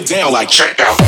get down like check out.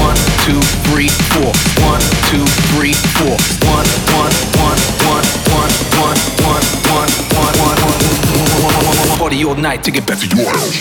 One, two, three, four. One, two, three, four. One, one, one, one, one, one, one, one, one, one, one, one, one, one, one, party all night to get back to your house.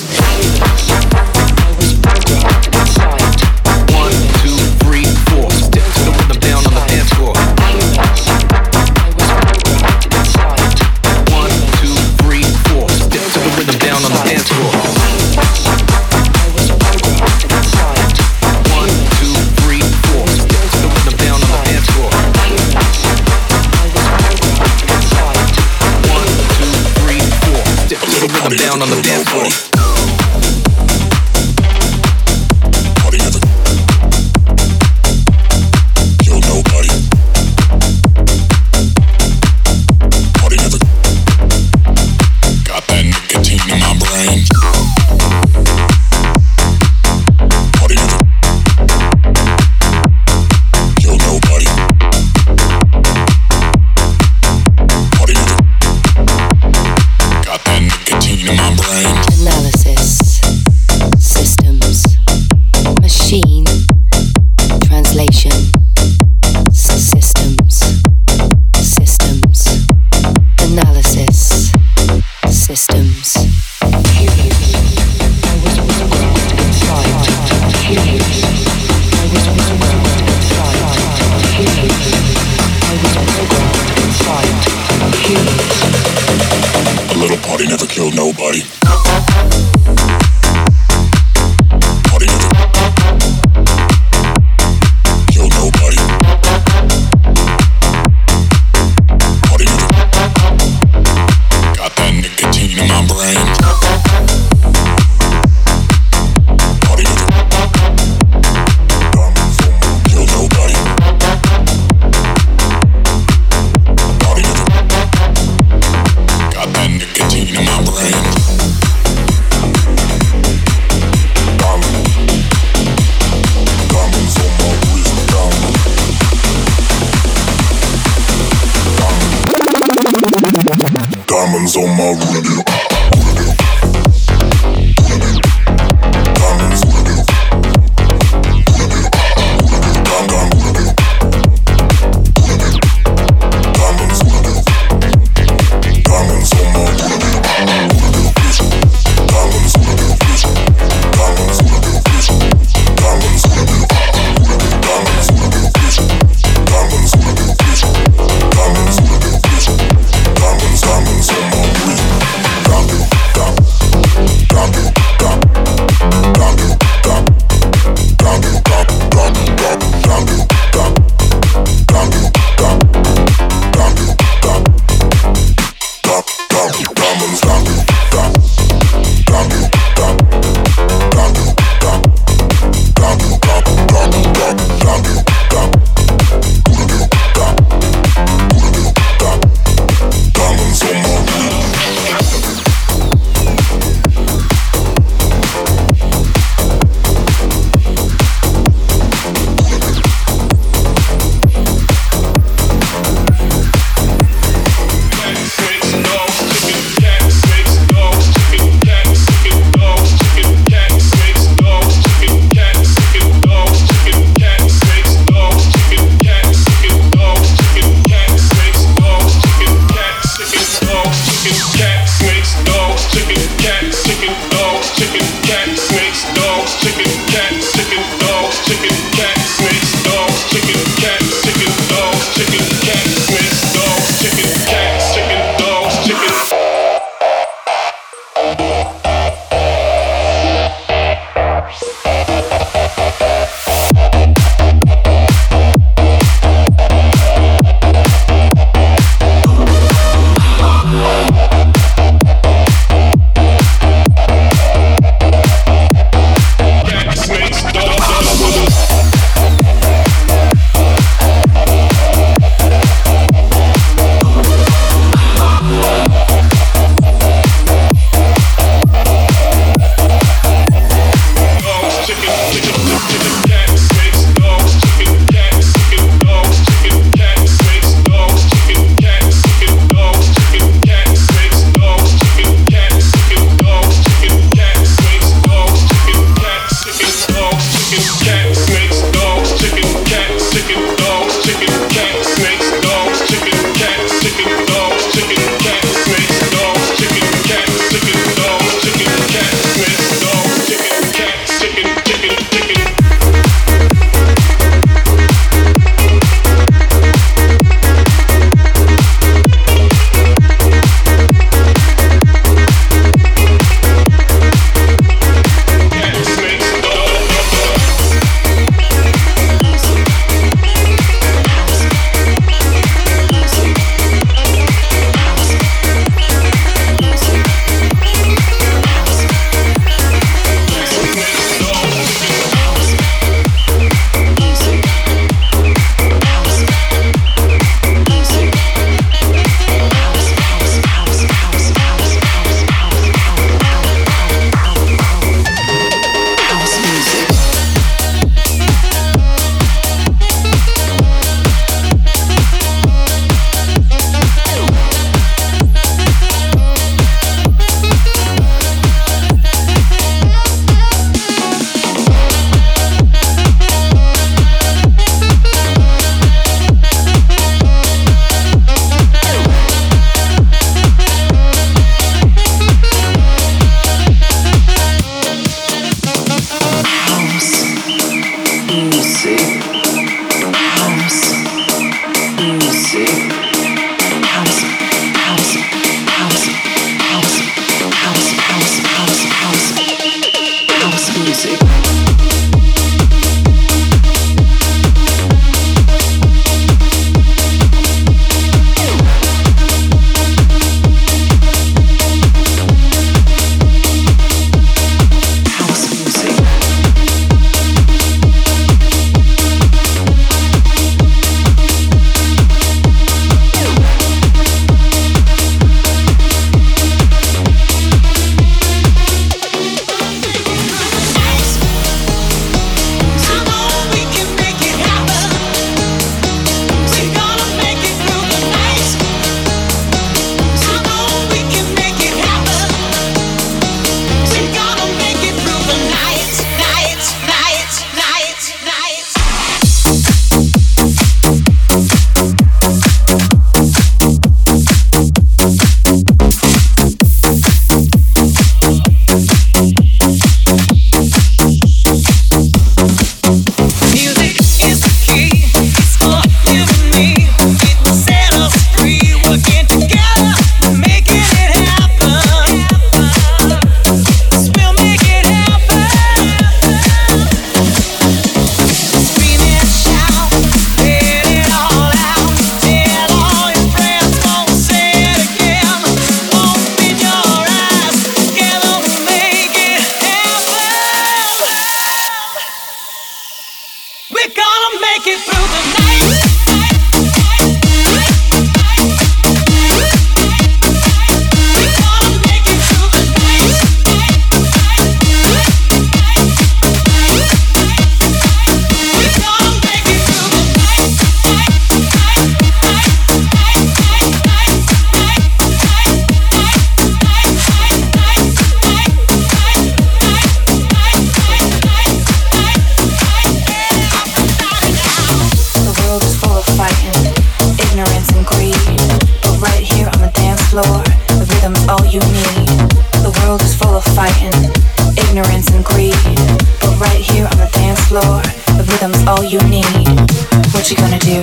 what you gonna do?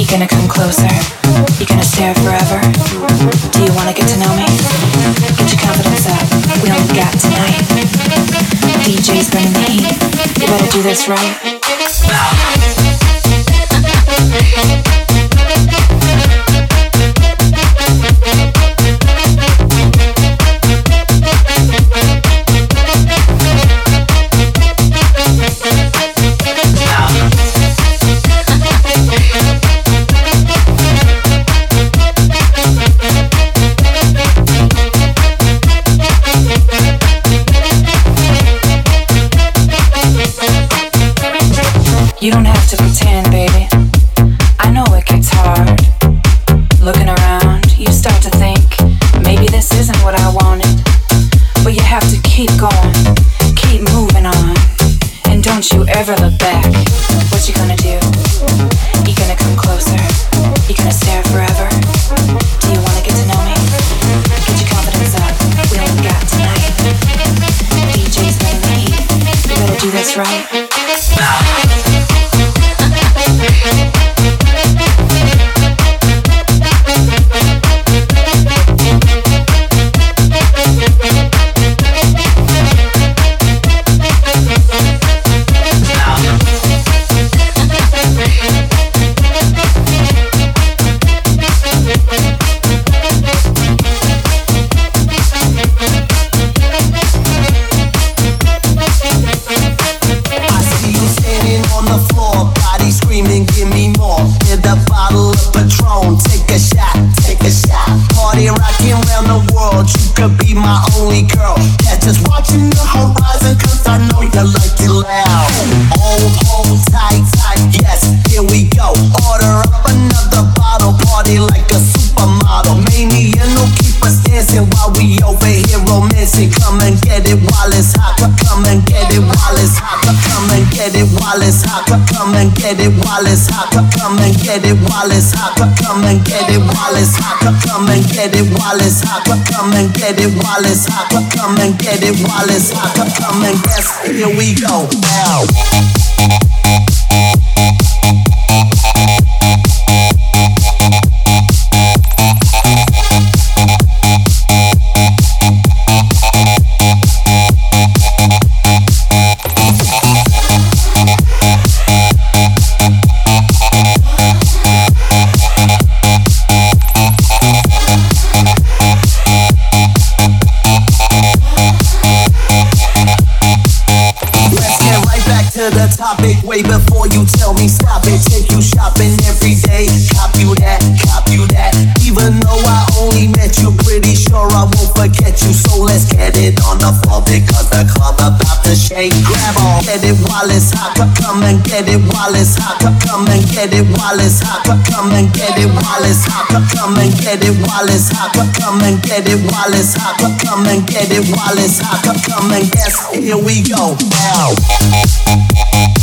You gonna come closer? You gonna stare forever? Do you wanna get to know me? Get your confidence up. We only got tonight. DJ's bringing the heat. You better do this right. while it's hot. Come and get it while it's hot. Come and get it while it's hot. Come and get it while it's hot. Come and get it while it's hot. Come and get it while it's hot. Come and guess here we go now. get it while it's hot. Come and get it while it's hot. Come and get it while it's hot. Come and get it while it's hot. Come and get it while it's hot. Come and get it while it's hot. Come and guess. Here we go. Ow.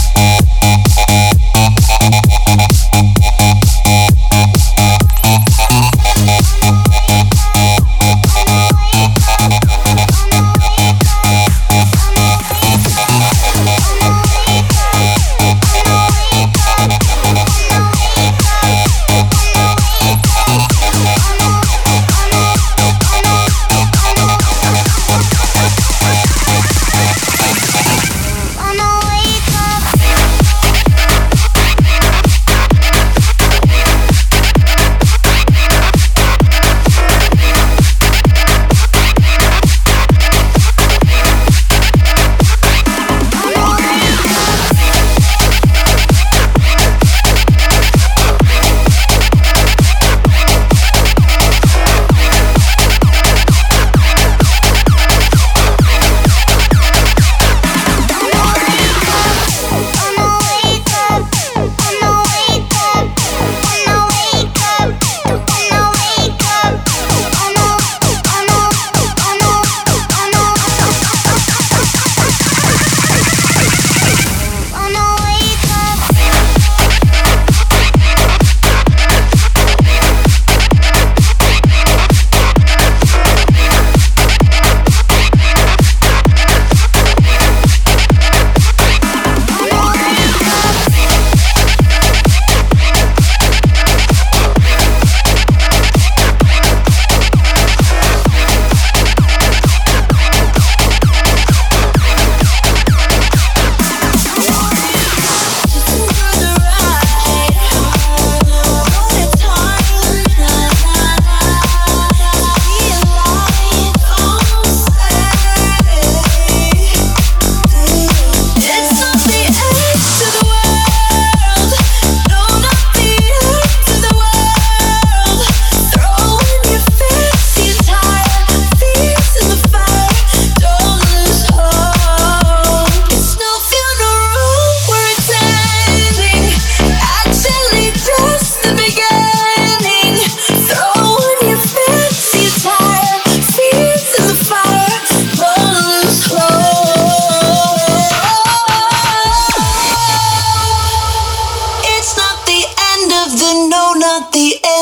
the end.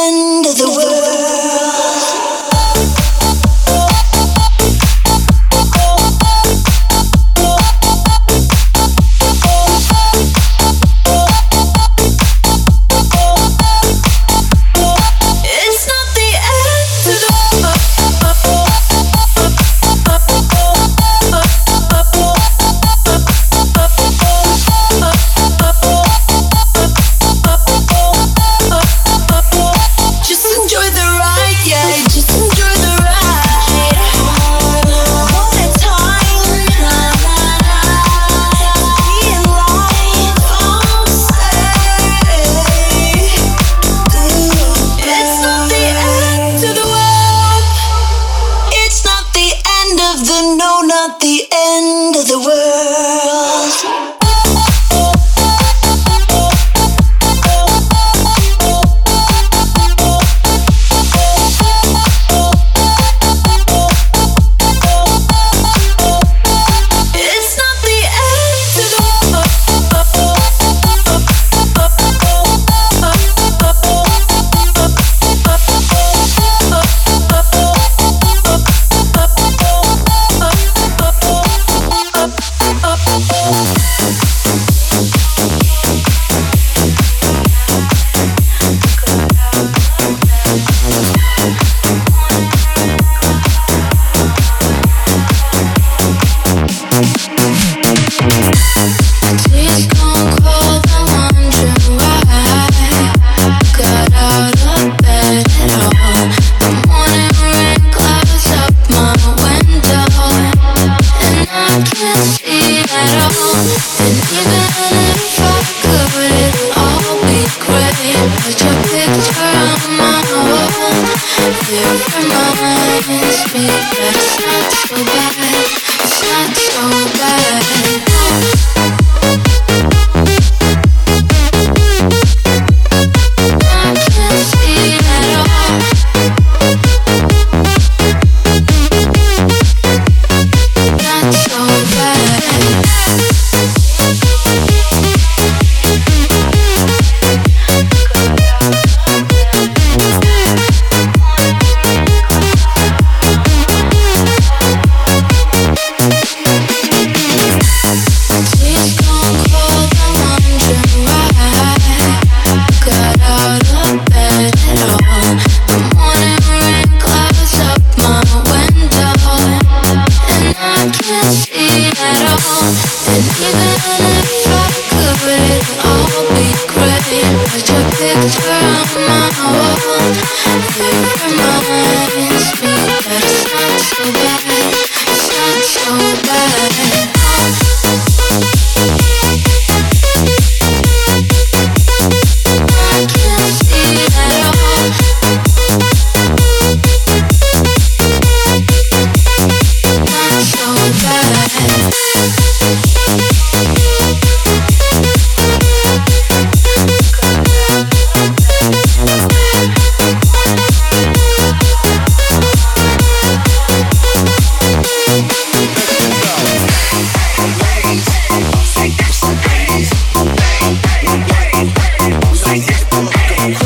crazy.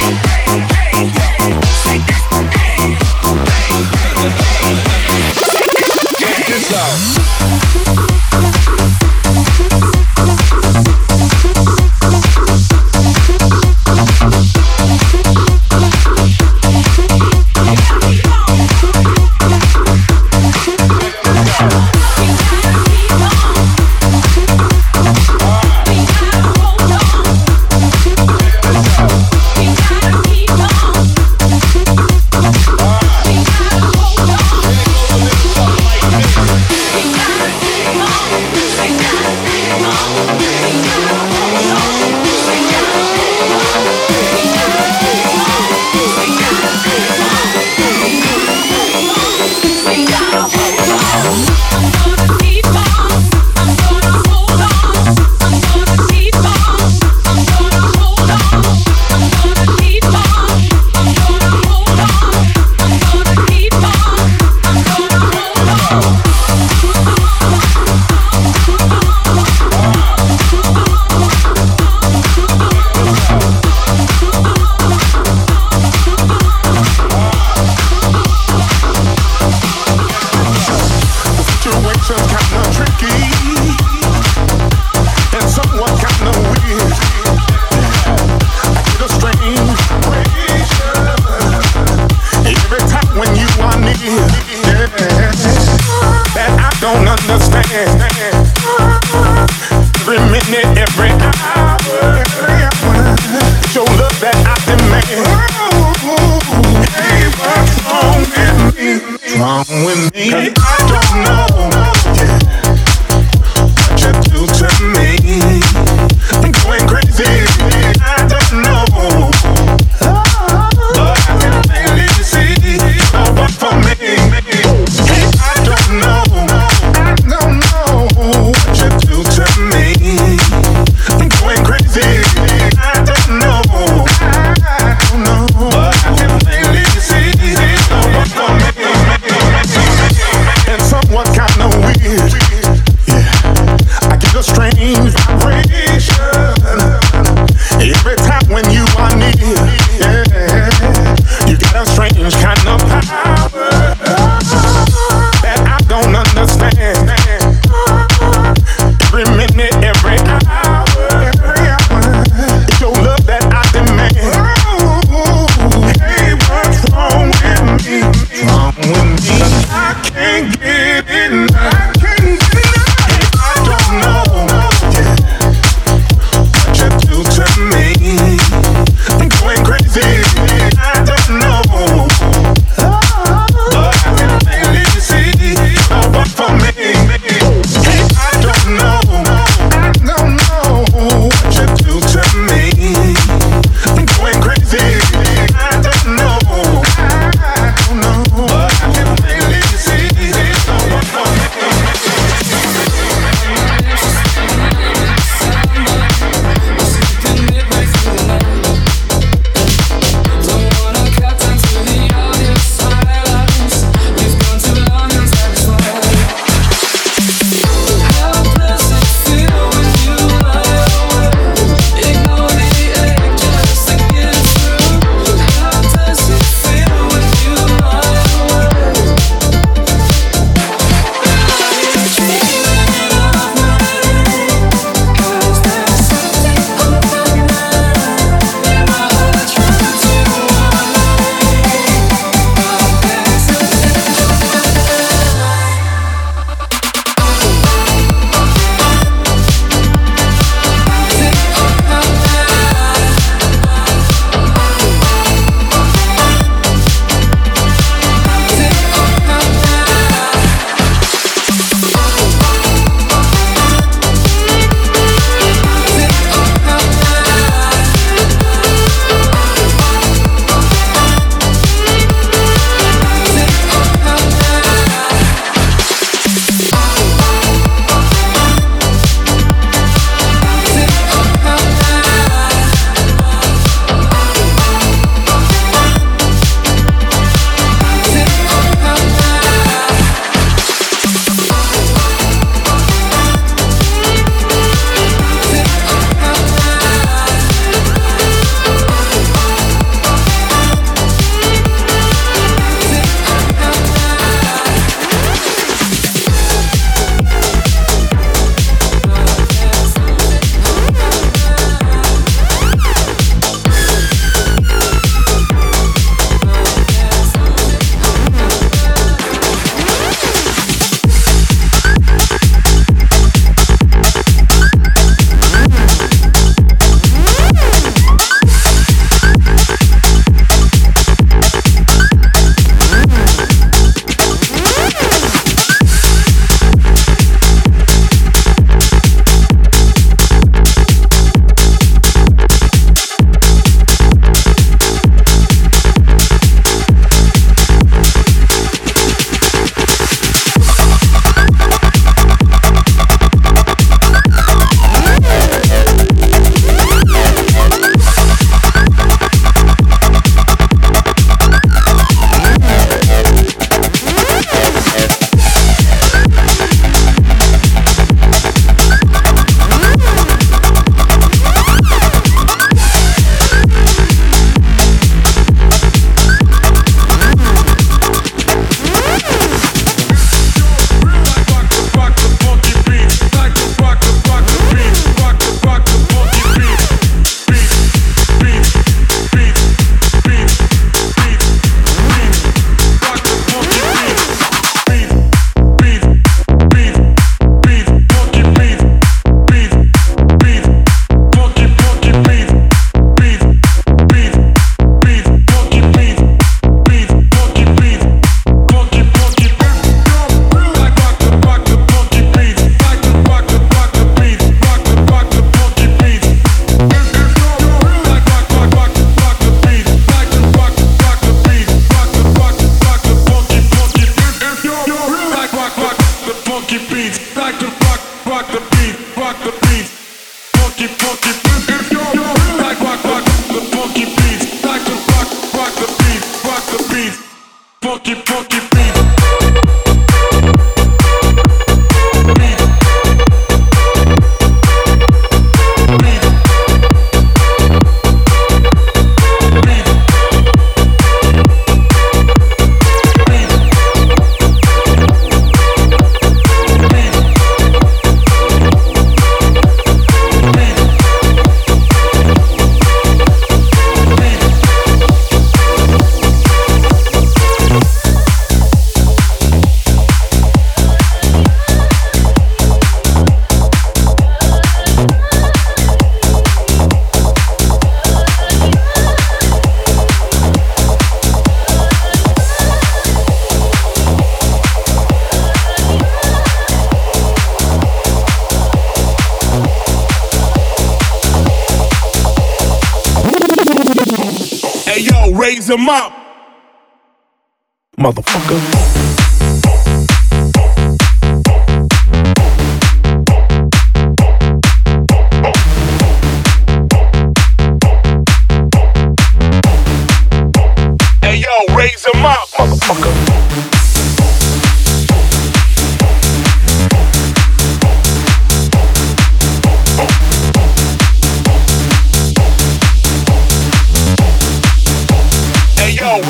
Hey, hey, hey, hey. Say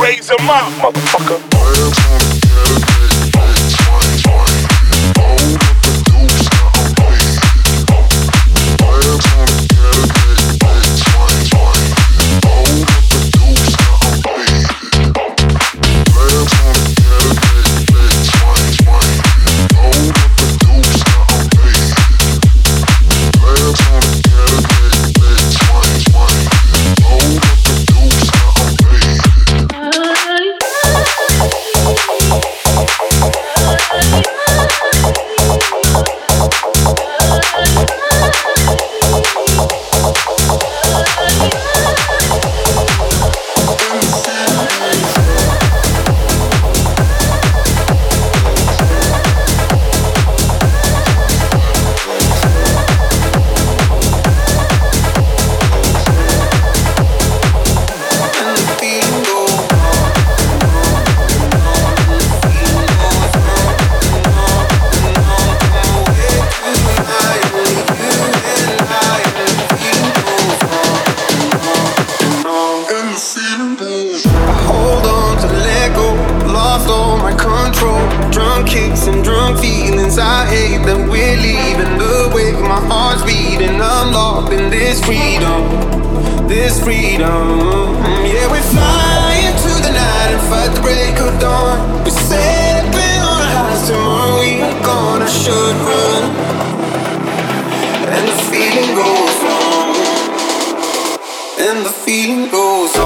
raise them up, motherfucker. lost all my control. Drunk kicks and drunk feelings. I hate that we're leaving. The way my heart's beating. I'm lost in this freedom. This freedom. Yeah, we fly into the night and fight the break of dawn. We slipping on our highs tomorrow. We are gonna should run. And the feeling goes on. And the feeling goes on.